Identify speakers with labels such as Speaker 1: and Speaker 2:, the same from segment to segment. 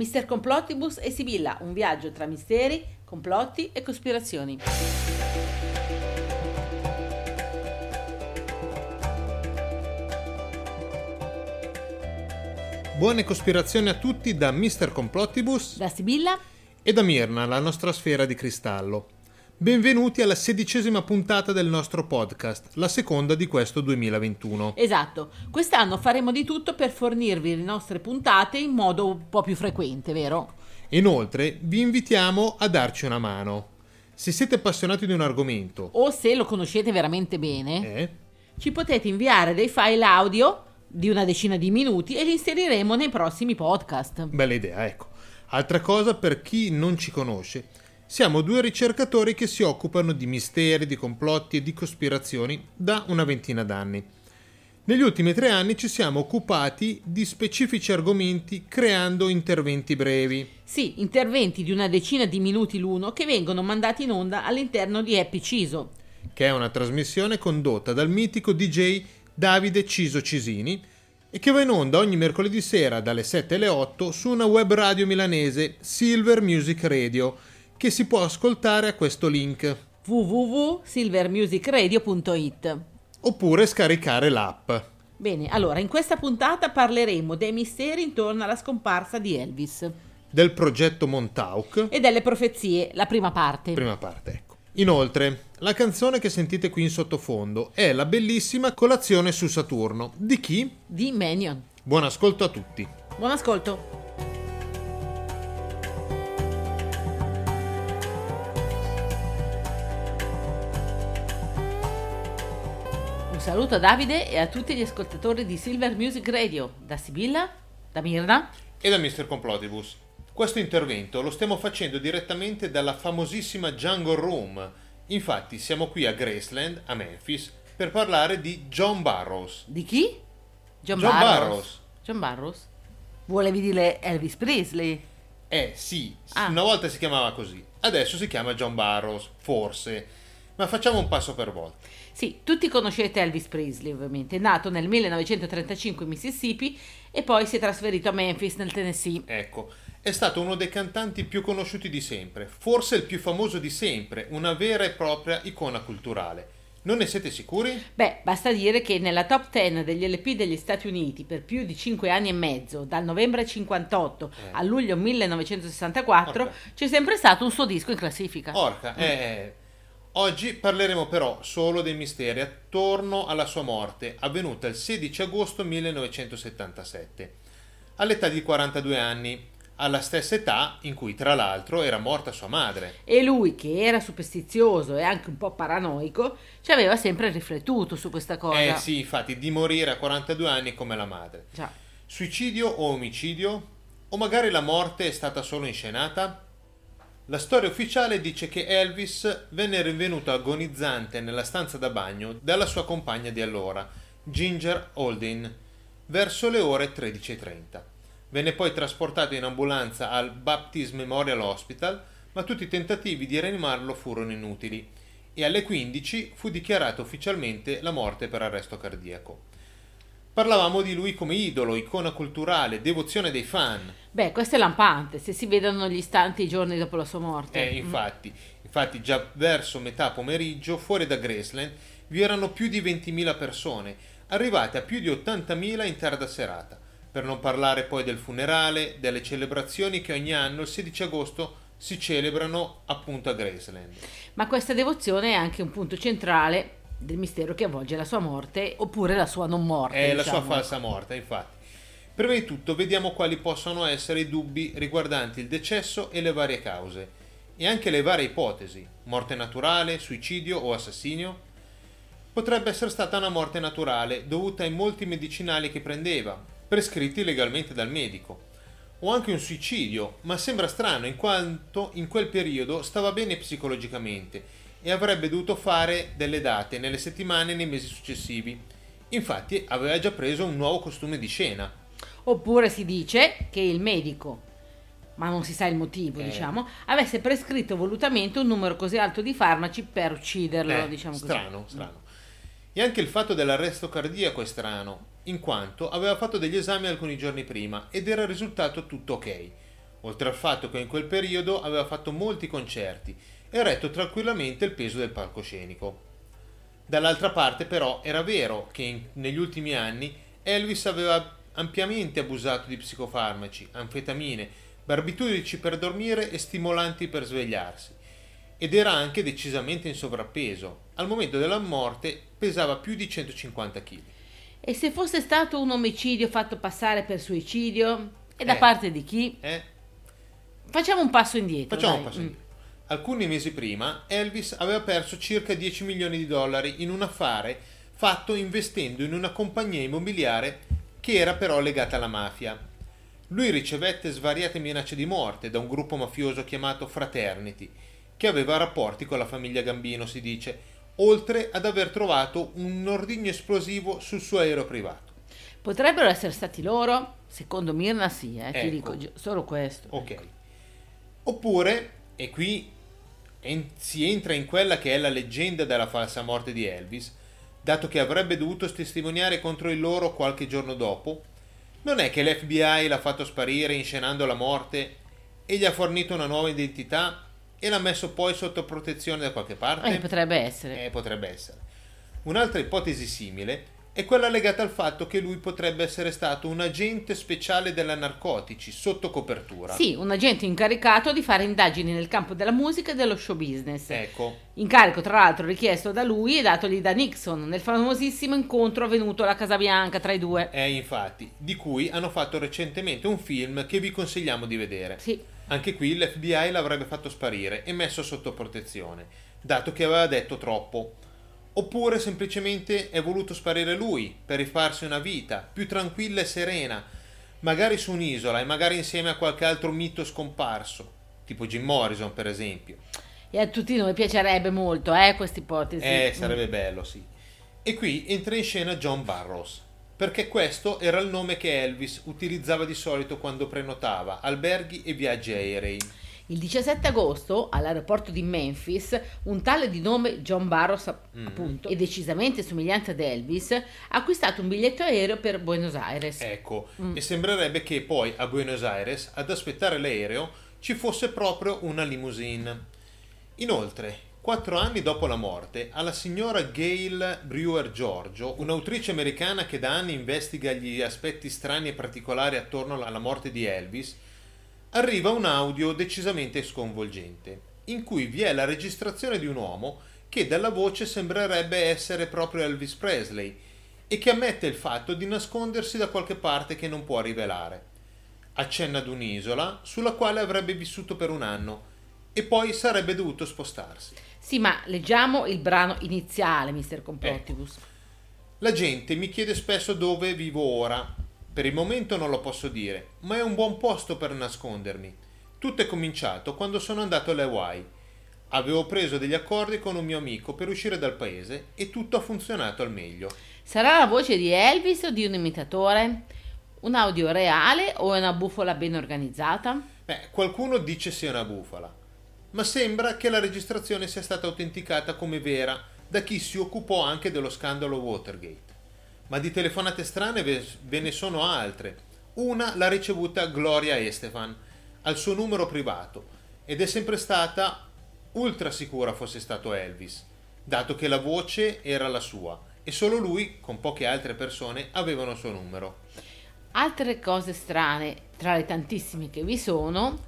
Speaker 1: Mister Complottibus e Sibilla, un viaggio tra misteri, complotti e cospirazioni.
Speaker 2: Buone cospirazioni a tutti da Mister Complottibus
Speaker 1: Da Sibilla
Speaker 2: e da Mirna, la nostra sfera di cristallo. Benvenuti alla sedicesima puntata del nostro podcast, la seconda di questo 2021.
Speaker 1: Esatto, quest'anno faremo di tutto per fornirvi le nostre puntate in modo un po' più frequente, vero?
Speaker 2: Inoltre vi invitiamo a darci una mano. Se siete appassionati di un argomento,
Speaker 1: O se lo conoscete veramente bene,
Speaker 2: eh,
Speaker 1: ci potete inviare dei file audio di una decina di minuti e li inseriremo nei prossimi podcast.
Speaker 2: bella idea, ecco. Altra cosa per chi non ci conosce, siamo due ricercatori che si occupano di misteri, di complotti e di cospirazioni da una ventina d'anni. Negli ultimi tre anni ci siamo occupati di specifici argomenti creando interventi brevi.
Speaker 1: Sì, interventi di una decina di minuti l'uno che vengono mandati in onda all'interno di Happy Ciso.
Speaker 2: che è una trasmissione condotta dal mitico DJ Davide Ciso Cisini e che va in onda ogni mercoledì sera dalle 7 alle 8 su una web radio milanese Silver Music Radio che si può ascoltare a questo link
Speaker 1: www.silvermusicradio.it
Speaker 2: oppure scaricare l'app.
Speaker 1: Bene, allora in questa puntata parleremo dei misteri intorno alla scomparsa di Elvis
Speaker 2: Del progetto Montauk,
Speaker 1: e delle profezie, la prima parte.
Speaker 2: prima parte, ecco. Inoltre, la canzone che sentite qui in sottofondo è la bellissima Colazione su Saturno. Di chi?
Speaker 1: Di Manion.
Speaker 2: Buon ascolto a tutti.
Speaker 1: Buon ascolto. Un saluto a Davide e a tutti gli ascoltatori di Silver Music Radio, da Sibilla, da Mirna.
Speaker 2: e da Mr. Complotibus. Questo intervento lo stiamo facendo direttamente dalla famosissima Jungle Room. Infatti siamo qui a Graceland, a Memphis, per parlare di John Barrows.
Speaker 1: Di chi? John,
Speaker 2: John Barrows.
Speaker 1: John Barrows? Volevi dire Elvis Presley?
Speaker 2: Eh sì,
Speaker 1: Ah.
Speaker 2: una volta si chiamava così, adesso si chiama John Barrows, forse. Ma facciamo un passo per volta.
Speaker 1: Sì, tutti conoscete Elvis Presley ovviamente, nato nel 1935 in Mississippi e poi si è trasferito a Memphis nel Tennessee.
Speaker 2: Ecco, è stato uno dei cantanti più conosciuti di sempre, forse il più famoso di sempre, una vera e propria icona culturale. Non ne siete sicuri?
Speaker 1: Beh, basta dire che nella top 10 degli LP degli Stati Uniti per più di 5 anni e mezzo, dal novembre 58
Speaker 2: Eh.
Speaker 1: a luglio 1964,
Speaker 2: Orca.
Speaker 1: c'è sempre stato un suo disco in classifica.
Speaker 2: Orca, eh, Oggi parleremo però solo dei misteri attorno alla sua morte, avvenuta il 16 agosto 1977, all'età di 42 anni, alla stessa età in cui tra l'altro era morta sua madre.
Speaker 1: E lui, che era superstizioso e anche un po' paranoico, ci aveva sempre riflettuto su questa cosa.
Speaker 2: Eh sì, infatti, di morire a 42 anni come la madre.
Speaker 1: Già.
Speaker 2: Suicidio o omicidio? O magari la morte è stata solo inscenata? La storia ufficiale dice che Elvis venne rinvenuto agonizzante nella stanza da bagno dalla sua compagna di allora, Ginger Holding, verso le ore 13.30. Venne poi trasportato in ambulanza al Baptist Memorial Hospital, ma tutti i tentativi di rianimarlo furono inutili e alle 15 fu dichiarata ufficialmente la morte per arresto cardiaco. Parlavamo di lui come idolo, icona culturale, devozione dei fan.
Speaker 1: Beh, questo è lampante, se si vedono gli istanti i giorni dopo la sua morte.
Speaker 2: Eh, infatti, infatti già verso metà pomeriggio, fuori da Graceland, vi erano più di 20.000 persone, arrivate a più di 80.000 in tarda serata, per non parlare poi del funerale, delle celebrazioni che ogni anno il 16 agosto si celebrano appunto a Graceland.
Speaker 1: Ma questa devozione è anche un punto centrale del mistero che avvolge la sua morte oppure la sua non morte.
Speaker 2: È la
Speaker 1: diciamo.
Speaker 2: sua falsa morte, infatti. Prima di tutto vediamo quali possono essere i dubbi riguardanti il decesso e le varie cause, e anche le varie ipotesi, morte naturale, suicidio o assassinio. Potrebbe essere stata una morte naturale dovuta ai molti medicinali che prendeva, prescritti legalmente dal medico, o anche un suicidio, ma sembra strano in quanto in quel periodo stava bene psicologicamente e avrebbe dovuto fare delle date nelle settimane e nei mesi successivi. Infatti aveva già preso un nuovo costume di scena.
Speaker 1: Oppure si dice che il medico, ma non si sa il motivo,
Speaker 2: Eh.
Speaker 1: diciamo, avesse prescritto volutamente un numero così alto di farmaci per ucciderlo,
Speaker 2: Eh,
Speaker 1: diciamo così.
Speaker 2: strano, strano. E anche il fatto dell'arresto cardiaco è strano, in quanto aveva fatto degli esami alcuni giorni prima ed era risultato tutto ok. oltre al fatto che in quel periodo aveva fatto molti concerti e retto tranquillamente il peso del palcoscenico. Dall'altra parte però era vero che in, negli ultimi anni Elvis aveva ampiamente abusato di psicofarmaci, anfetamine, barbiturici per dormire e stimolanti per svegliarsi ed era anche decisamente in sovrappeso. Al momento della morte pesava più di 150 kg.
Speaker 1: E se fosse stato un omicidio fatto passare per suicidio? E da
Speaker 2: Eh.
Speaker 1: parte di chi?
Speaker 2: Eh?
Speaker 1: Facciamo un passo indietro.
Speaker 2: Facciamo
Speaker 1: dai.
Speaker 2: un passo
Speaker 1: Mm.
Speaker 2: indietro. Alcuni mesi prima Elvis aveva perso circa 10 milioni di dollari in un affare fatto investendo in una compagnia immobiliare che era però legata alla mafia. Lui ricevette svariate minacce di morte da un gruppo mafioso chiamato Fraternity, che aveva rapporti con la famiglia Gambino, si dice, oltre ad aver trovato un ordigno esplosivo sul suo aereo privato.
Speaker 1: Potrebbero essere stati loro? Secondo Mirna sì, eh, ti
Speaker 2: Ecco.
Speaker 1: dico gi- solo questo.
Speaker 2: Ok. Oppure, e qui en- si entra in quella che è la leggenda della falsa morte di Elvis, dato che avrebbe dovuto testimoniare contro il loro qualche giorno dopo, non è che l'FBI l'ha fatto sparire inscenando la morte e gli ha fornito una nuova identità e l'ha messo poi sotto protezione da qualche parte?
Speaker 1: Eh, potrebbe essere.
Speaker 2: Eh, potrebbe essere. Un'altra ipotesi simile è quella legata al fatto che lui potrebbe essere stato un agente speciale della narcotici sotto copertura.
Speaker 1: Sì, un agente incaricato di fare indagini nel campo della musica e dello show business.
Speaker 2: Ecco,
Speaker 1: Incarico, tra l'altro, richiesto da lui e datogli da Nixon nel famosissimo incontro avvenuto alla Casa Bianca tra i due.
Speaker 2: è infatti, di cui hanno fatto recentemente un film che vi consigliamo di vedere.
Speaker 1: Sì,
Speaker 2: Anche qui l'FBI l'avrebbe fatto sparire e messo sotto protezione, dato che aveva detto troppo. Oppure semplicemente è voluto sparire lui per rifarsi una vita più tranquilla e serena, magari su un'isola e magari insieme a qualche altro mito scomparso, tipo Jim Morrison per esempio.
Speaker 1: e a tutti noi piacerebbe molto, eh, questa ipotesi.
Speaker 2: Eh,
Speaker 1: Mm.
Speaker 2: sarebbe bello, sì. E qui entra in scena John Barrows, perché questo era il nome che Elvis utilizzava di solito quando prenotava alberghi e viaggi aerei.
Speaker 1: Il 17 agosto, all'aeroporto di Memphis, un tale di nome John Barros,
Speaker 2: Mm.
Speaker 1: appunto, e decisamente somigliante ad Elvis, ha acquistato un biglietto aereo per Buenos Aires.
Speaker 2: Ecco,
Speaker 1: Mm.
Speaker 2: e sembrerebbe che poi a Buenos Aires ad aspettare l'aereo ci fosse proprio una limousine. Inoltre, quattro anni dopo la morte, alla signora Gail Brewer Giorgio, un'autrice americana che da anni investiga gli aspetti strani e particolari attorno alla morte di Elvis, arriva un audio decisamente sconvolgente, in cui vi è la registrazione di un uomo che dalla voce sembrerebbe essere proprio Elvis Presley e che ammette il fatto di nascondersi da qualche parte che non può rivelare. Accenna ad un'isola sulla quale avrebbe vissuto per un anno e poi sarebbe dovuto spostarsi.
Speaker 1: Sì, ma leggiamo il brano iniziale, Mr. Complottibus.
Speaker 2: La gente mi chiede spesso dove vivo ora. Per il momento non lo posso dire, ma è un buon posto per nascondermi. Tutto è cominciato quando sono andato alle Hawaii. Avevo preso degli accordi con un mio amico per uscire dal paese e tutto ha funzionato al meglio.
Speaker 1: Sarà la voce di Elvis o di un imitatore? Un audio reale o è una bufola ben organizzata?
Speaker 2: Beh, qualcuno dice sia una bufala, ma sembra che la registrazione sia stata autenticata come vera da chi si occupò anche dello scandalo Watergate. Ma di telefonate strane ve, ne sono altre. Una l'ha ricevuta Gloria Estefan al suo numero privato ed è sempre stata ultra sicura fosse stato Elvis, dato che la voce era la sua e solo lui, con poche altre persone, avevano il suo numero.
Speaker 1: Altre cose strane, tra le tantissime che vi sono,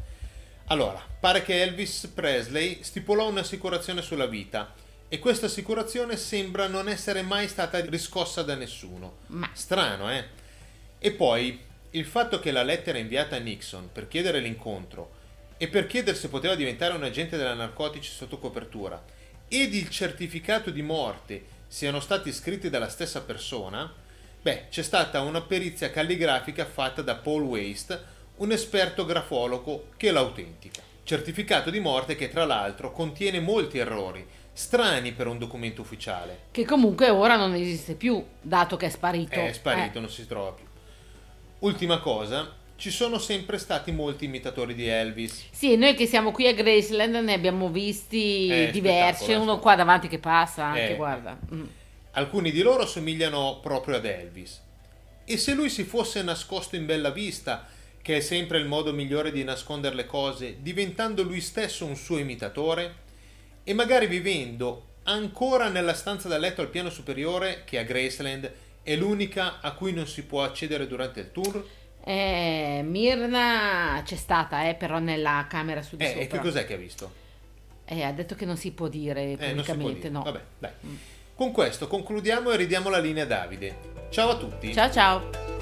Speaker 2: Allora, pare che Elvis Presley stipulò un'assicurazione sulla vita e questa assicurazione sembra non essere mai stata riscossa da nessuno.
Speaker 1: ma
Speaker 2: Strano, eh? E poi il fatto che la lettera inviata a Nixon per chiedere l'incontro e per chiedere se poteva diventare un agente della narcotici sotto copertura ed il certificato di morte siano stati scritti dalla stessa persona, beh, c'è stata una perizia calligrafica fatta da Paul Waste, un esperto grafologo che l'autentica. Certificato di morte che tra l'altro contiene molti errori, strani per un documento ufficiale.
Speaker 1: che comunque ora non esiste più, dato che è sparito.
Speaker 2: È sparito,
Speaker 1: Eh,
Speaker 2: non si trova più. Ultima cosa, ci sono sempre stati molti imitatori di Elvis.
Speaker 1: Sì, noi che siamo qui a Graceland ne abbiamo visti
Speaker 2: Eh,
Speaker 1: diversi, uno qua davanti che passa anche,
Speaker 2: Eh.
Speaker 1: guarda. Mm.
Speaker 2: Alcuni di loro somigliano proprio ad Elvis. E se lui si fosse nascosto in bella vista
Speaker 3: che è sempre il modo migliore di nascondere le cose, diventando lui stesso un suo imitatore? E magari vivendo ancora nella stanza da letto al piano superiore, che a Graceland è l'unica a cui non si può accedere durante il tour?
Speaker 1: Eh, Mirna c'è stata, eh, però nella camera su di
Speaker 3: Eh,
Speaker 1: sopra.
Speaker 3: e che cos'è che ha visto?
Speaker 1: Eh, ha detto che non si può dire
Speaker 3: Eh, non si può
Speaker 1: pubblicamente,
Speaker 3: dire.
Speaker 1: no.
Speaker 3: Vabbè, dai. Con questo concludiamo e ridiamo la linea a Davide. Ciao a tutti.
Speaker 1: Ciao ciao.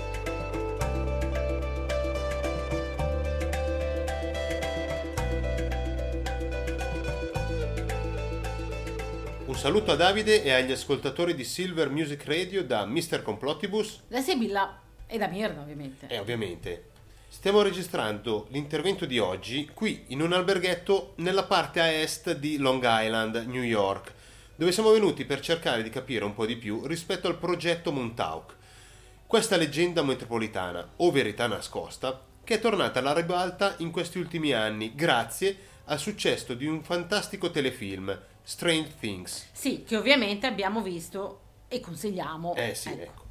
Speaker 3: Saluto a Davide e agli ascoltatori di Silver Music Radio da Mr. Complottibus
Speaker 1: Da Sibilla e da Mirna, ovviamente.
Speaker 3: e ovviamente stiamo registrando l'intervento di oggi qui in un alberghetto nella parte a est di Long Island, New York, dove siamo venuti per cercare di capire un po' di più rispetto al progetto Montauk, questa leggenda metropolitana o verità nascosta che è tornata alla ribalta in questi ultimi anni grazie al successo di un fantastico telefilm, Strange Things.
Speaker 1: Sì, che ovviamente abbiamo visto e consigliamo.
Speaker 3: Eh sì,
Speaker 1: Ecco.
Speaker 3: ecco.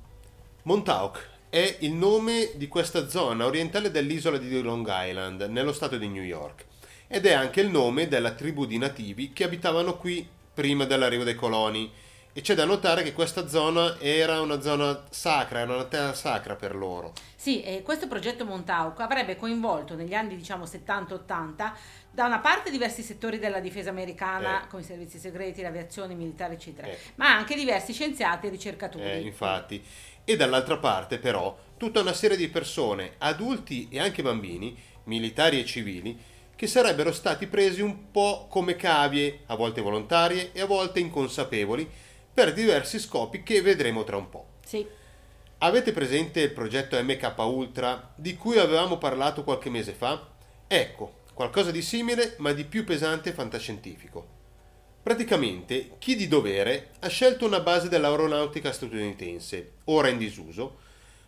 Speaker 3: Montauk è il nome di questa zona orientale dell'isola di Long Island, nello stato di New York, ed è anche il nome della tribù di nativi che abitavano qui prima dell'arrivo dei coloni. E c'è da notare che questa zona era una zona sacra, era una terra sacra per loro.
Speaker 1: Sì, e questo progetto Montauk avrebbe coinvolto negli anni diciamo 70-80 da una parte diversi settori della difesa americana,
Speaker 3: Eh.
Speaker 1: come i servizi segreti, l'aviazione militare, eccetera,
Speaker 3: Eh.
Speaker 1: ma anche diversi scienziati e ricercatori.
Speaker 3: Eh, infatti. E dall'altra parte, però, tutta una serie di persone, adulti e anche bambini, militari e civili, che sarebbero stati presi un po' come cavie, a volte volontarie e a volte inconsapevoli, per diversi scopi che vedremo tra un po'.
Speaker 1: Sì,
Speaker 3: Avete presente il progetto MK Ultra di cui avevamo parlato qualche mese fa? Ecco, qualcosa di simile ma di più pesante e fantascientifico. Praticamente, chi di dovere ha scelto una base dell'aeronautica statunitense, ora in disuso,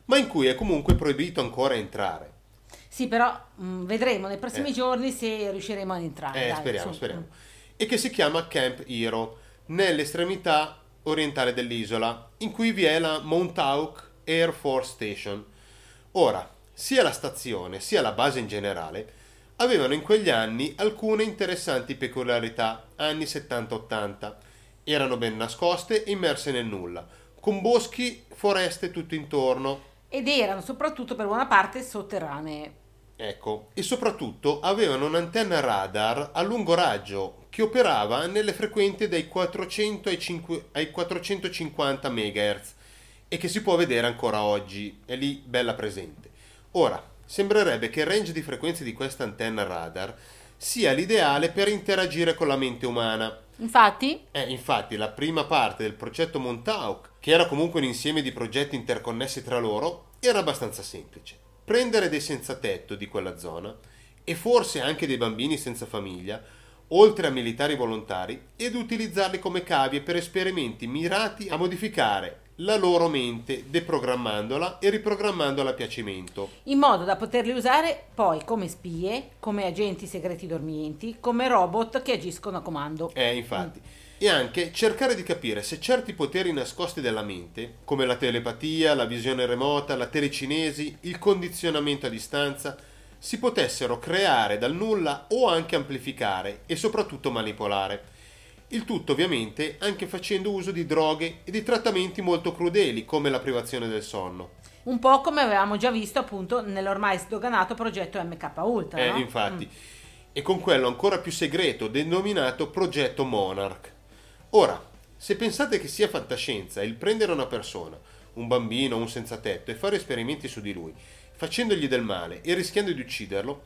Speaker 3: ma in cui è comunque proibito ancora entrare.
Speaker 1: sì, però mh, vedremo nei prossimi
Speaker 3: Eh.
Speaker 1: giorni se riusciremo ad entrare.
Speaker 3: Eh,
Speaker 1: dai,
Speaker 3: speriamo,
Speaker 1: su.
Speaker 3: speriamo. E che si chiama Camp Hero, nell'estremità orientale dell'isola, in cui vi è la Montauk Air Force Station. Ora, sia la stazione sia la base in generale avevano in quegli anni alcune interessanti peculiarità, anni 70-80. Erano ben nascoste e immerse nel nulla, con boschi, foreste tutto intorno,
Speaker 1: Ed erano soprattutto per buona parte sotterranee.
Speaker 3: Ecco, e soprattutto avevano un'antenna radar a lungo raggio che operava nelle frequenze dai 400 ai, 5 ai 450 MHz e che si può vedere ancora oggi, è lì bella presente. Ora, sembrerebbe che il range di frequenze di questa antenna radar sia l'ideale per interagire con la mente umana.
Speaker 1: Infatti,
Speaker 3: Eh, infatti, la prima parte del progetto Montauk, che era comunque un insieme di progetti interconnessi tra loro, era abbastanza semplice. Prendere dei senza tetto di quella zona, e forse anche dei bambini senza famiglia, oltre a militari volontari, ed utilizzarli come cavie per esperimenti mirati a modificare la loro mente, deprogrammandola e riprogrammandola a piacimento.
Speaker 1: in modo da poterli usare poi come spie, come agenti segreti dormienti, come robot che agiscono a comando.
Speaker 3: Eh, infatti. E anche cercare di capire se certi poteri nascosti della mente, come la telepatia, la visione remota, la telecinesi, il condizionamento a distanza, si potessero creare dal nulla o anche amplificare e soprattutto manipolare. Il tutto ovviamente anche facendo uso di droghe e di trattamenti molto crudeli come la privazione del sonno.
Speaker 1: Un po' come avevamo già visto appunto nell'ormai sdoganato progetto MK Ultra.
Speaker 3: Eh,
Speaker 1: no?
Speaker 3: infatti.
Speaker 1: Mm.
Speaker 3: E con quello ancora più segreto denominato Progetto Monarch. Ora, se pensate che sia fantascienza il prendere una persona, un bambino o un senza tetto, e fare esperimenti su di lui, facendogli del male e rischiando di ucciderlo,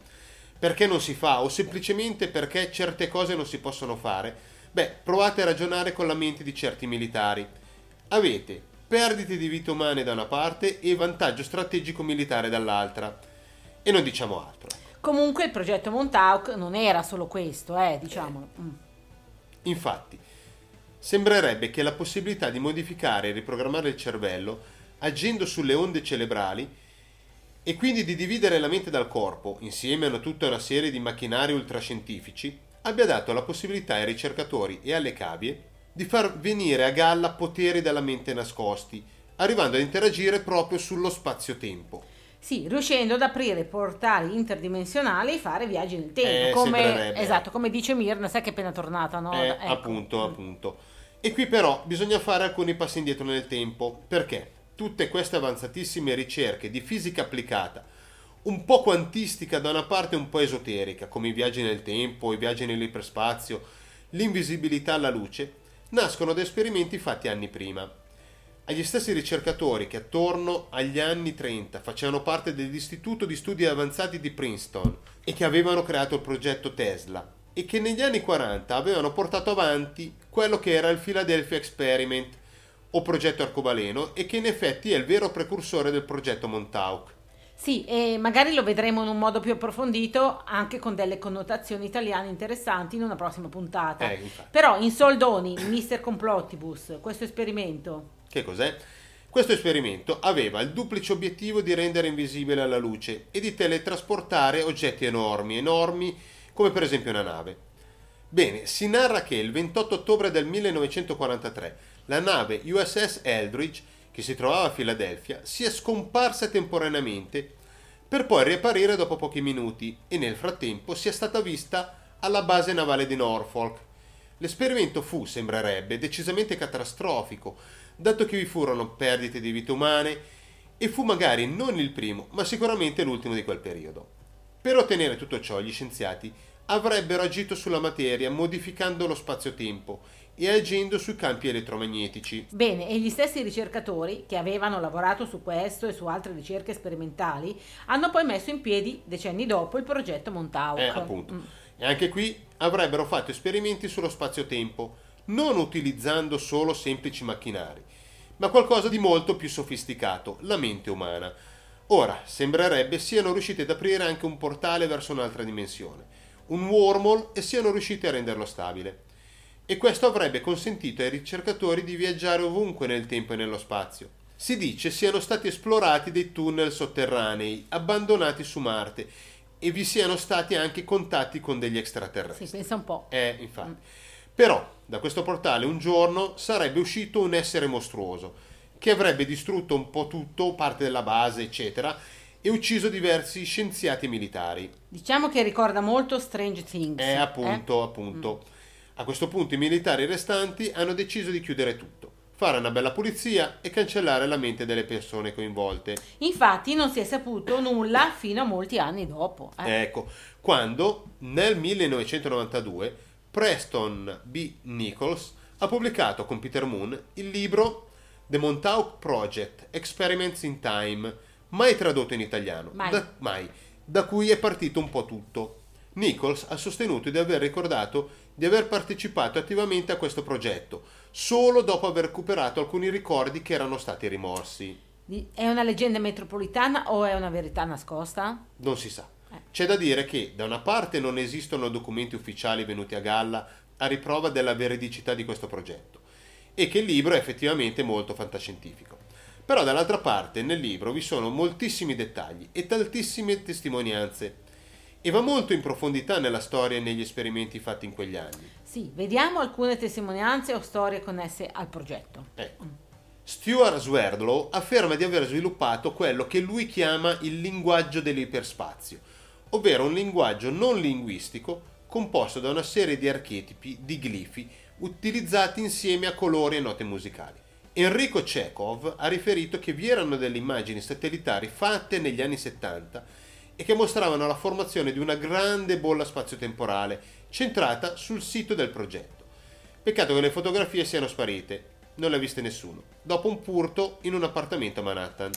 Speaker 3: perché non si fa o semplicemente perché certe cose non si possono fare, beh, provate a ragionare con la mente di certi militari. Avete perdite di vite umane da una parte e vantaggio strategico militare dall'altra. E non diciamo altro.
Speaker 1: Comunque il progetto Montauk non era solo questo, eh, diciamolo. Mm.
Speaker 3: Infatti, sembrerebbe che la possibilità di modificare e riprogrammare il cervello agendo sulle onde cerebrali e quindi di dividere la mente dal corpo, insieme a tutta una serie di macchinari ultrascientifici, abbia dato la possibilità ai ricercatori e alle cavie di far venire a galla poteri della mente nascosti, arrivando ad interagire proprio sullo spazio-tempo.
Speaker 1: Sì, riuscendo ad aprire portali interdimensionali e fare viaggi nel tempo.
Speaker 3: Eh,
Speaker 1: come, esatto, come dice Mirna, sai che è appena tornata, no?
Speaker 3: Eh,
Speaker 1: Ecco.
Speaker 3: appunto, appunto. E qui però bisogna fare alcuni passi indietro nel tempo, perché tutte queste avanzatissime ricerche di fisica applicata, un po' quantistica da una parte un po' esoterica, come i viaggi nel tempo, i viaggi nell'iperspazio, l'invisibilità alla luce, nascono da esperimenti fatti anni prima. Agli stessi ricercatori che attorno agli anni 30 facevano parte dell'Istituto di Studi Avanzati di Princeton e che avevano creato il progetto Tesla e che negli anni 40 avevano portato avanti quello che era il Philadelphia Experiment o progetto arcobaleno e che in effetti è il vero precursore del progetto Montauk.
Speaker 1: Sì, e magari lo vedremo in un modo più approfondito, anche con delle connotazioni italiane interessanti in una prossima puntata.
Speaker 3: Eh.
Speaker 1: Però in soldoni, Mister Complottibus, questo esperimento.
Speaker 3: Che cos'è? Questo esperimento aveva il duplice obiettivo di rendere invisibile la luce e di teletrasportare oggetti enormi, enormi come per esempio una nave. Bene, si narra che il 28 ottobre del 1943 la nave USS Eldridge, che si trovava a Filadelfia, sia scomparsa temporaneamente per poi riapparire dopo pochi minuti e nel frattempo sia stata vista alla base navale di Norfolk. L'esperimento fu, sembrerebbe, decisamente catastrofico, dato che vi furono perdite di vite umane e fu magari non il primo, ma sicuramente l'ultimo di quel periodo. Per ottenere tutto ciò, gli scienziati avrebbero agito sulla materia modificando lo spazio-tempo e agendo sui campi elettromagnetici.
Speaker 1: Bene, e gli stessi ricercatori che avevano lavorato su questo e su altre ricerche sperimentali hanno poi messo in piedi, decenni dopo, il progetto Montauk.
Speaker 3: Eh, appunto.
Speaker 1: Mm.
Speaker 3: E anche qui avrebbero fatto esperimenti sullo spazio-tempo, non utilizzando solo semplici macchinari, ma qualcosa di molto più sofisticato, la mente umana. Ora, sembrerebbe siano riusciti ad aprire anche un portale verso un'altra dimensione, un wormhole e siano riusciti a renderlo stabile. E questo avrebbe consentito ai ricercatori di viaggiare ovunque nel tempo e nello spazio. Si dice siano stati esplorati dei tunnel sotterranei abbandonati su Marte e vi siano stati anche contatti con degli extraterrestri.
Speaker 1: Sì, pensa un po'.
Speaker 3: Eh, infatti. Però da questo portale un giorno sarebbe uscito un essere mostruoso che avrebbe distrutto un po' tutto, parte della base, eccetera, e ucciso diversi scienziati militari.
Speaker 1: Diciamo che ricorda molto Strange Things.
Speaker 3: Eh, appunto,
Speaker 1: eh?
Speaker 3: appunto. A questo punto i militari restanti hanno deciso di chiudere tutto, fare una bella pulizia e cancellare la mente delle persone coinvolte.
Speaker 1: Infatti non si è saputo nulla fino a molti anni dopo. eh.
Speaker 3: Ecco, quando nel 1992 Preston B. Nichols ha pubblicato con Peter Moon il libro The Montauk Project Experiments in Time, mai tradotto in italiano,
Speaker 1: Mai.
Speaker 3: Da, mai, da cui è partito un po' tutto. Nichols ha sostenuto di aver ricordato di aver partecipato attivamente a questo progetto, solo dopo aver recuperato alcuni ricordi che erano stati rimorsi.
Speaker 1: Di- È una leggenda metropolitana o è una verità nascosta?
Speaker 3: Non si sa.
Speaker 1: Eh.
Speaker 3: C'è da dire che da una parte non esistono documenti ufficiali venuti a galla a riprova della veridicità di questo progetto e che il libro è effettivamente molto fantascientifico. Però dall'altra parte nel libro vi sono moltissimi dettagli e tantissime testimonianze e va molto in profondità nella storia e negli esperimenti fatti in quegli anni.
Speaker 1: Sì, vediamo alcune testimonianze o storie connesse al progetto.
Speaker 3: Ecco. Stuart Swerdlow afferma di aver sviluppato quello che lui chiama il linguaggio dell'iperspazio, ovvero un linguaggio non linguistico composto da una serie di archetipi, di glifi, utilizzati insieme a colori e note musicali. Enrico Chekhov ha riferito che vi erano delle immagini satellitari fatte negli anni 70 e che mostravano la formazione di una grande bolla spazio-temporale centrata sul sito del progetto. Peccato che le fotografie siano sparite, non le ha viste nessuno, dopo un furto in un appartamento a Manhattan.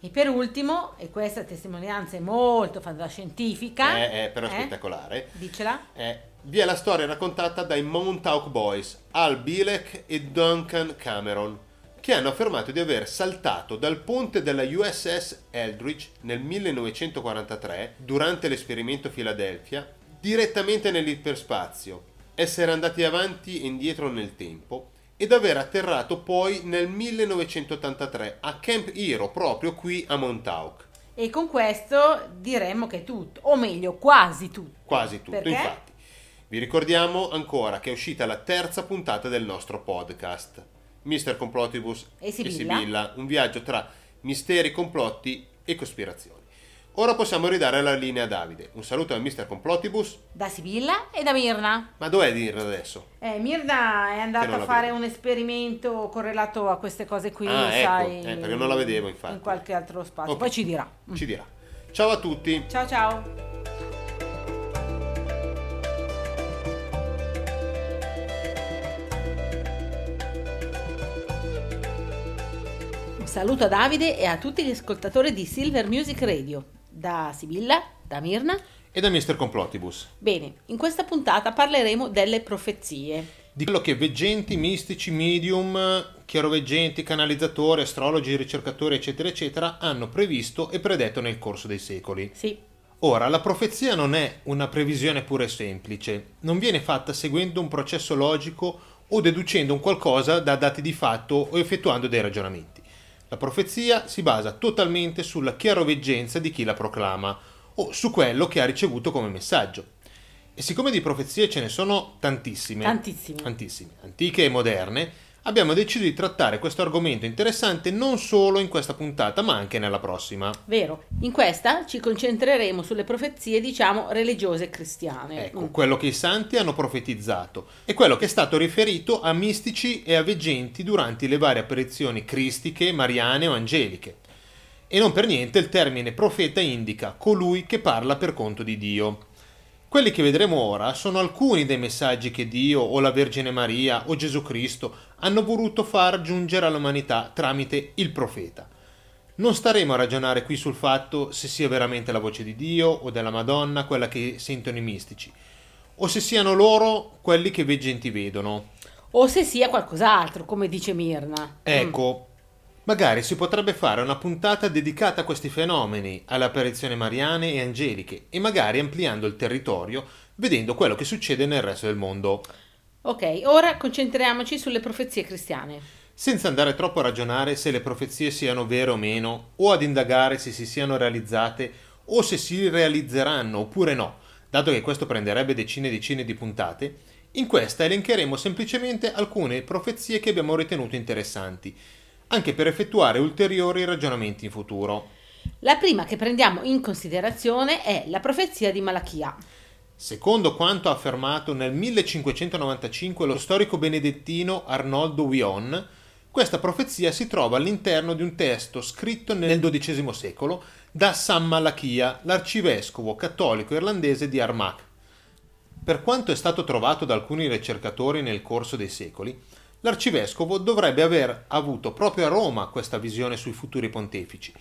Speaker 1: E per ultimo, e questa testimonianza è molto fantascientifica,
Speaker 3: È, è però
Speaker 1: eh?
Speaker 3: spettacolare.
Speaker 1: dicela,
Speaker 3: Eh, vi è la storia raccontata dai Montauk Boys, Al Bilek e Duncan Cameron, che hanno affermato di aver saltato dal ponte della USS Eldridge nel 1943, durante l'esperimento Philadelphia, direttamente nell'iperspazio, essere andati avanti e indietro nel tempo ed aver atterrato poi nel 1983 a Camp Hero, proprio qui a Montauk.
Speaker 1: e con questo diremmo che è tutto, o meglio, quasi tutto.
Speaker 3: Quasi tutto,
Speaker 1: Perché?
Speaker 3: infatti. Vi ricordiamo ancora che è uscita la terza puntata del nostro podcast. Mister Complotibus
Speaker 1: E Sibilla.
Speaker 3: un viaggio tra misteri, complotti e cospirazioni.
Speaker 2: Ora possiamo ridare la linea a Davide. Un saluto al mister Complotibus.
Speaker 1: Da Sibilla e da Mirna.
Speaker 2: Ma dov'è Dirra adesso?
Speaker 1: Eh, Mirna è andata a fare
Speaker 2: vedo.
Speaker 1: un esperimento correlato a queste cose qui,
Speaker 2: Ah, ecco,
Speaker 1: sai,
Speaker 2: eh, perché non la vedevo, infatti.
Speaker 1: in qualche altro spazio.
Speaker 2: Ok.
Speaker 1: Poi ci dirà.
Speaker 2: Ci dirà. Ciao a tutti.
Speaker 1: Ciao ciao. Saluto a Davide e a tutti gli ascoltatori di Silver Music Radio. Da Sibilla, da Mirna.
Speaker 2: E da mister Complotibus.
Speaker 1: Bene, in questa puntata parleremo delle profezie.
Speaker 2: Di quello che veggenti, mistici, medium, chiaroveggenti, canalizzatori, astrologi, ricercatori, eccetera, eccetera, hanno previsto e predetto nel corso dei secoli.
Speaker 1: Sì,
Speaker 2: Ora, la profezia non è una previsione pura e semplice, non viene fatta seguendo un processo logico o deducendo un qualcosa da dati di fatto o effettuando dei ragionamenti. La profezia si basa totalmente sulla chiaroveggenza di chi la proclama o su quello che ha ricevuto come messaggio. E siccome di profezie ce ne sono tantissime,
Speaker 1: Tantissime.
Speaker 2: tantissime, antiche e moderne, abbiamo deciso di trattare questo argomento interessante non solo in questa puntata, ma anche nella prossima.
Speaker 1: vero. In questa ci concentreremo sulle profezie, diciamo, religiose cristiane.
Speaker 2: Ecco,
Speaker 1: Mm.
Speaker 2: quello che i santi hanno profetizzato e quello che è stato riferito a mistici e a veggenti durante le varie apparizioni cristiche, mariane o angeliche. E non per niente il termine profeta indica colui che parla per conto di Dio. Quelli che vedremo ora sono alcuni dei messaggi che Dio o la Vergine Maria o Gesù Cristo hanno voluto far giungere all'umanità tramite il profeta. Non staremo a ragionare qui sul fatto se sia veramente la voce di Dio o della Madonna quella che sentono i mistici, o se siano loro quelli che veggenti vedono.
Speaker 1: O se sia qualcos'altro, come dice Mirna.
Speaker 2: Ecco, magari si potrebbe fare una puntata dedicata a questi fenomeni, alle apparizioni mariane e angeliche, e magari ampliando il territorio, vedendo quello che succede nel resto del mondo.
Speaker 1: Ok, ora concentriamoci sulle profezie cristiane.
Speaker 2: senza andare troppo a ragionare se le profezie siano vere o meno, o ad indagare se si siano realizzate o se si realizzeranno oppure no, dato che questo prenderebbe decine e decine di puntate, in questa elencheremo semplicemente alcune profezie che abbiamo ritenuto interessanti, anche per effettuare ulteriori ragionamenti in futuro.
Speaker 1: La prima che prendiamo in considerazione è la profezia di Malachia.
Speaker 2: Secondo quanto affermato nel 1595 lo storico benedettino Arnoldo Wion, questa profezia si trova all'interno di un testo scritto nel XII secolo da San Malachia, l'arcivescovo cattolico irlandese di Armagh. Per quanto è stato trovato da alcuni ricercatori nel corso dei secoli, l'arcivescovo dovrebbe aver avuto proprio a Roma questa visione sui futuri pontefici,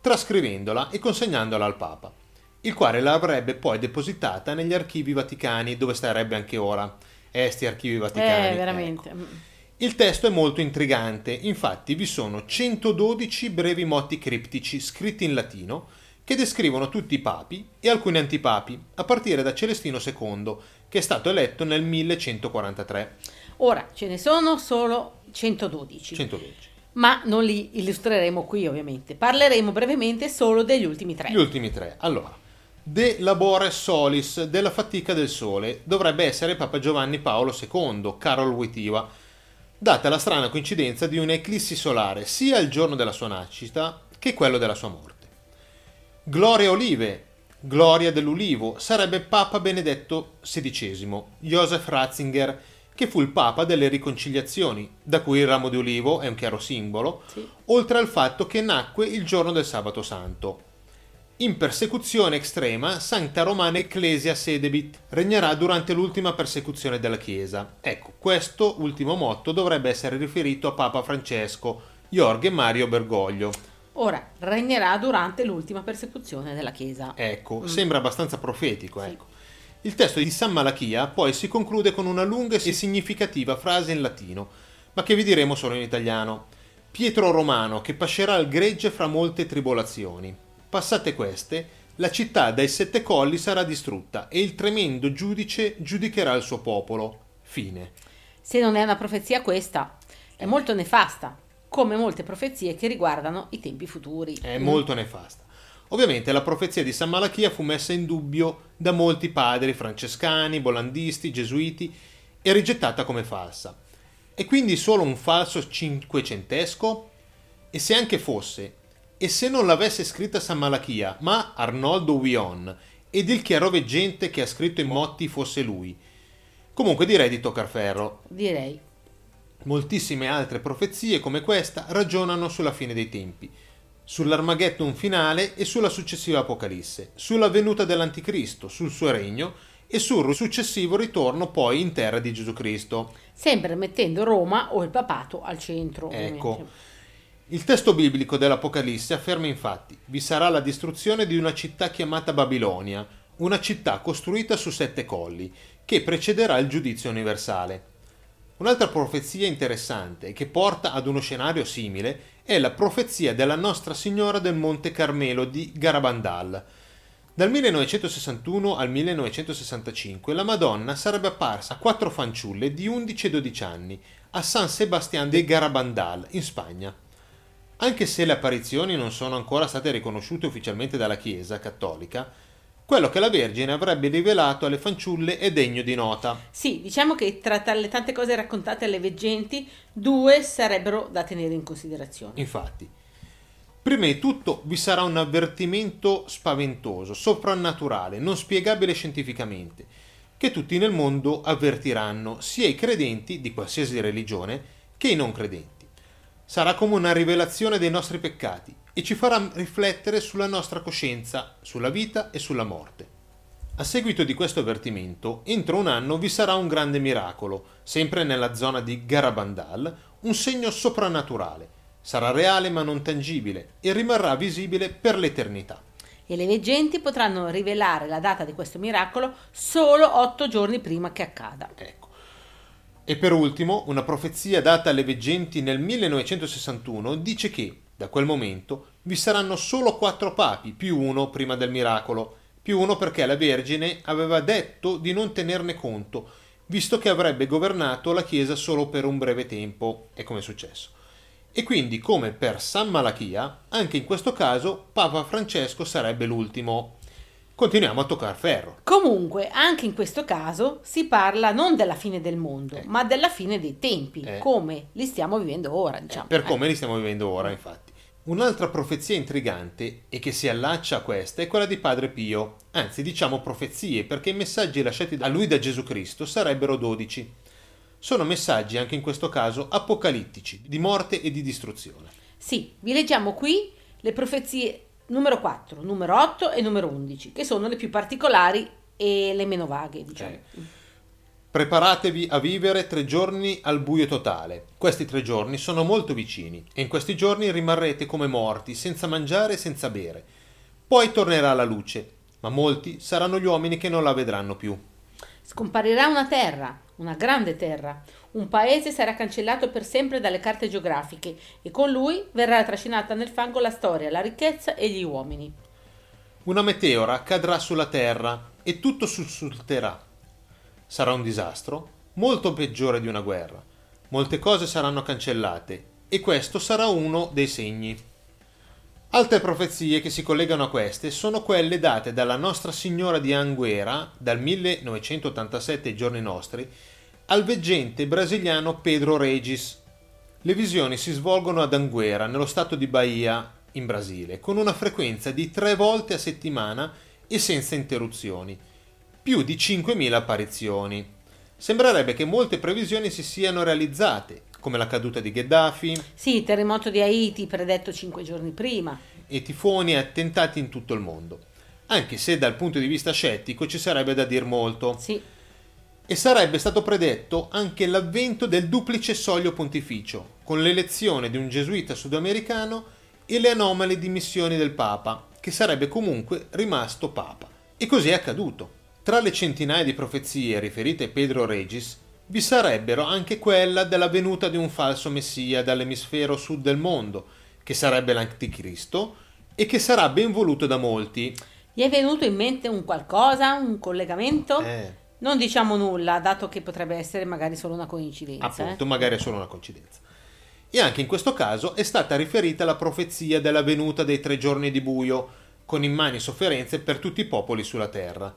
Speaker 2: trascrivendola e consegnandola al Papa, il quale l'avrebbe poi depositata negli archivi vaticani dove starebbe anche ora. Eh, sti archivi vaticani.
Speaker 1: Eh, veramente.
Speaker 2: ecco. Il testo è molto intrigante, infatti vi sono 112 brevi motti criptici scritti in latino che descrivono tutti i papi e alcuni antipapi, a partire da Celestino II, che è stato eletto nel 1143.
Speaker 1: Ora, ce ne sono solo 112.
Speaker 2: 112.
Speaker 1: Ma non li illustreremo qui, ovviamente. Parleremo brevemente solo degli ultimi tre.
Speaker 2: Gli ultimi tre. Allora, De labore solis, della fatica del sole, dovrebbe essere Papa Giovanni Paolo II, Carol Wojtyła, data la strana coincidenza di un'eclissi solare sia il giorno della sua nascita che quello della sua morte. Gloria Olive, Gloria dell'Ulivo, sarebbe Papa Benedetto XVI, Joseph Ratzinger, che fu il Papa delle riconciliazioni, da cui il ramo di ulivo è un chiaro simbolo,
Speaker 1: Sì.
Speaker 2: oltre al fatto che nacque il giorno del sabato santo. In persecuzione estrema, Sancta Romana Ecclesia Sedebit regnerà durante l'ultima persecuzione della Chiesa. Ecco, questo ultimo motto dovrebbe essere riferito a Papa Francesco, Jorge Mario Bergoglio.
Speaker 1: Ora, regnerà durante l'ultima persecuzione della Chiesa.
Speaker 2: Ecco, sembra abbastanza profetico,
Speaker 1: Sì.
Speaker 2: ecco. Il testo di San Malachia poi si conclude con una lunga e significativa frase in latino, ma che vi diremo solo in italiano. Pietro Romano che pascerà il gregge fra molte tribolazioni. Passate queste, la città dai sette colli sarà distrutta e il tremendo giudice giudicherà il suo popolo. Fine.
Speaker 1: Se non è una profezia questa, è molto nefasta, come molte profezie che riguardano i tempi futuri.
Speaker 2: È molto nefasta. Ovviamente la profezia di San Malachia fu messa in dubbio da molti padri francescani, bolandisti, gesuiti e rigettata come falsa. E quindi solo un falso cinquecentesco? E se anche fosse, e se non l'avesse scritta San Malachia, ma Arnoldo Wion, ed il chiaroveggente che ha scritto i motti fosse lui. Comunque direi di toccar ferro.
Speaker 1: Direi.
Speaker 2: Moltissime altre profezie come questa ragionano sulla fine dei tempi, sull'Armageddon finale e sulla successiva Apocalisse, sulla venuta dell'Anticristo, sul suo regno e sul successivo ritorno poi in terra di Gesù Cristo.
Speaker 1: Sempre mettendo Roma o il papato al centro.
Speaker 2: Ecco.
Speaker 1: ovviamente.
Speaker 2: Il testo biblico dell'Apocalisse afferma infatti: vi sarà la distruzione di una città chiamata Babilonia, una città costruita su sette colli, che precederà il giudizio universale. Un'altra profezia interessante che porta ad uno scenario simile è la profezia della Nostra Signora del Monte Carmelo di Garabandal. Dal 1961 al 1965 la Madonna sarebbe apparsa a quattro fanciulle di 11 e 12 anni a San Sebastián de Garabandal, in Spagna. Anche se le apparizioni non sono ancora state riconosciute ufficialmente dalla Chiesa cattolica, quello che la Vergine avrebbe rivelato alle fanciulle è degno di nota.
Speaker 1: Sì, diciamo che tra le tante cose raccontate alle veggenti, due sarebbero da tenere in considerazione.
Speaker 2: Infatti, prima di tutto vi sarà un avvertimento spaventoso, soprannaturale, non spiegabile scientificamente, che tutti nel mondo avvertiranno, sia i credenti di qualsiasi religione che i non credenti. Sarà come una rivelazione dei nostri peccati e ci farà riflettere sulla nostra coscienza, sulla vita e sulla morte. A seguito di questo avvertimento, entro un anno vi sarà un grande miracolo, sempre nella zona di Garabandal, un segno soprannaturale. Sarà reale ma non tangibile e rimarrà visibile per l'eternità.
Speaker 1: E le veggenti potranno rivelare la data di questo miracolo solo otto giorni prima che accada.
Speaker 2: Ecco. E per ultimo, una profezia data alle veggenti nel 1961 dice che, da quel momento, vi saranno solo quattro papi, più uno prima del miracolo, più uno perché la Vergine aveva detto di non tenerne conto, visto che avrebbe governato la Chiesa solo per un breve tempo, e come è successo. E quindi, come per San Malachia, anche in questo caso Papa Francesco sarebbe l'ultimo. Continuiamo a toccar ferro.
Speaker 1: Comunque, anche in questo caso si parla non della fine del mondo,
Speaker 2: Eh.
Speaker 1: ma della fine dei tempi,
Speaker 2: Eh.
Speaker 1: come li stiamo vivendo ora, diciamo.
Speaker 2: per
Speaker 1: Eh.
Speaker 2: come li stiamo vivendo ora, infatti. Un'altra profezia intrigante e che si allaccia a questa è quella di Padre Pio, anzi diciamo profezie perché i messaggi lasciati a lui da Gesù Cristo sarebbero dodici. Sono messaggi anche in questo caso apocalittici, di morte e di distruzione.
Speaker 1: Sì, vi leggiamo qui le profezie numero 4, numero 8 e numero 11, che sono le più particolari e le meno vaghe, diciamo.
Speaker 2: Eh. Preparatevi a vivere tre giorni al buio totale. Questi tre giorni sono molto vicini e in questi giorni rimarrete come morti, senza mangiare e senza bere. Poi tornerà la luce, ma molti saranno gli uomini che non la vedranno più.
Speaker 1: Scomparirà una terra, una grande terra. Un paese sarà cancellato per sempre dalle carte geografiche e con lui verrà trascinata nel fango la storia, la ricchezza e gli uomini.
Speaker 2: Una meteora cadrà sulla terra e tutto sussulterà. Sarà un disastro, molto peggiore di una guerra. Molte cose saranno cancellate e questo sarà uno dei segni. Altre profezie che si collegano a queste sono quelle date dalla Nostra Signora di Anguera dal 1987 ai giorni nostri al veggente brasiliano Pedro Regis. Le visioni si svolgono ad Anguera, nello stato di Bahia, in Brasile, con una frequenza di tre volte a settimana e senza interruzioni, più di 5.000 apparizioni. Sembrerebbe che molte previsioni si siano realizzate, come la caduta di Gheddafi
Speaker 1: Sì, il terremoto di Haiti predetto cinque giorni prima.
Speaker 2: e tifoni e attentati in tutto il mondo, anche se dal punto di vista scettico ci sarebbe da dir molto.
Speaker 1: Sì,
Speaker 2: E sarebbe stato predetto anche l'avvento del duplice soglio pontificio, con l'elezione di un gesuita sudamericano e le anomale dimissioni del Papa, che sarebbe comunque rimasto Papa. E così è accaduto. Tra le centinaia di profezie riferite a Pedro Regis, vi sarebbero anche quella della venuta di un falso messia dall'emisfero sud del mondo, che sarebbe l'anticristo e che sarà ben voluto da molti.
Speaker 1: gli è venuto in mente un qualcosa, un collegamento?
Speaker 2: Eh,
Speaker 1: Non diciamo nulla, dato che potrebbe essere magari solo una coincidenza.
Speaker 2: appunto,
Speaker 1: eh.
Speaker 2: magari è solo una coincidenza. E anche in questo caso è stata riferita la profezia della venuta dei tre giorni di buio, con immani sofferenze per tutti i popoli sulla terra.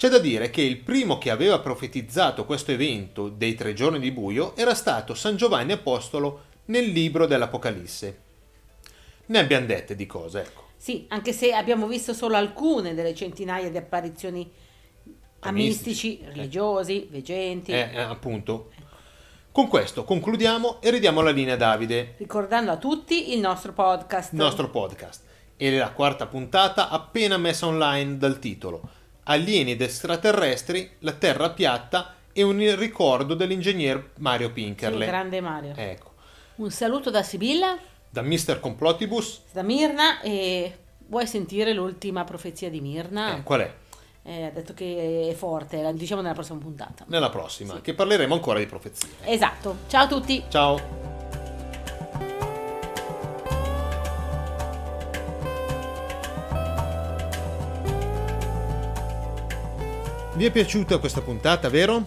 Speaker 2: C'è da dire che il primo che aveva profetizzato questo evento dei tre giorni di buio era stato San Giovanni Apostolo nel libro dell'Apocalisse. ne abbiamo dette di cose, ecco.
Speaker 1: Sì, anche se abbiamo visto solo alcune delle centinaia di apparizioni amistici,
Speaker 2: Amistici,
Speaker 1: religiosi, veggenti,
Speaker 2: Eh, eh, appunto. Con questo concludiamo e ridiamo la linea a Davide,
Speaker 1: ricordando a tutti il nostro podcast.
Speaker 2: il nostro podcast. E la quarta puntata appena messa online dal titolo Alieni ed extraterrestri, la Terra piatta e un ricordo dell'ingegner Mario
Speaker 1: Sì,
Speaker 2: Pinkerle.
Speaker 1: grande Mario.
Speaker 2: Ecco.
Speaker 1: Un saluto da Sibilla,
Speaker 2: Da Mr. Complotibus,
Speaker 1: da Mirna e vuoi sentire l'ultima profezia di Mirna?
Speaker 2: eh, qual è?
Speaker 1: Eh, ha detto che è forte, la diciamo nella prossima puntata.
Speaker 2: Nella prossima,
Speaker 1: Sì.
Speaker 2: che parleremo ancora di profezie.
Speaker 1: Esatto. Ciao a tutti.
Speaker 2: Ciao! Vi è piaciuta questa puntata, vero?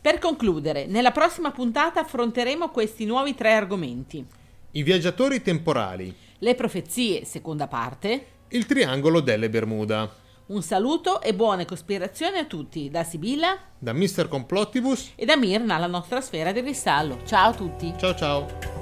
Speaker 1: Per concludere, nella prossima puntata affronteremo questi nuovi tre argomenti.
Speaker 2: I viaggiatori temporali,
Speaker 1: Le profezie, seconda parte.
Speaker 2: il triangolo delle Bermuda,
Speaker 1: Un saluto e buone cospirazioni a tutti da Sibilla
Speaker 2: da Mr. Complotibus.
Speaker 1: e da Mirna, la nostra sfera di cristallo. Ciao a tutti.
Speaker 2: Ciao ciao!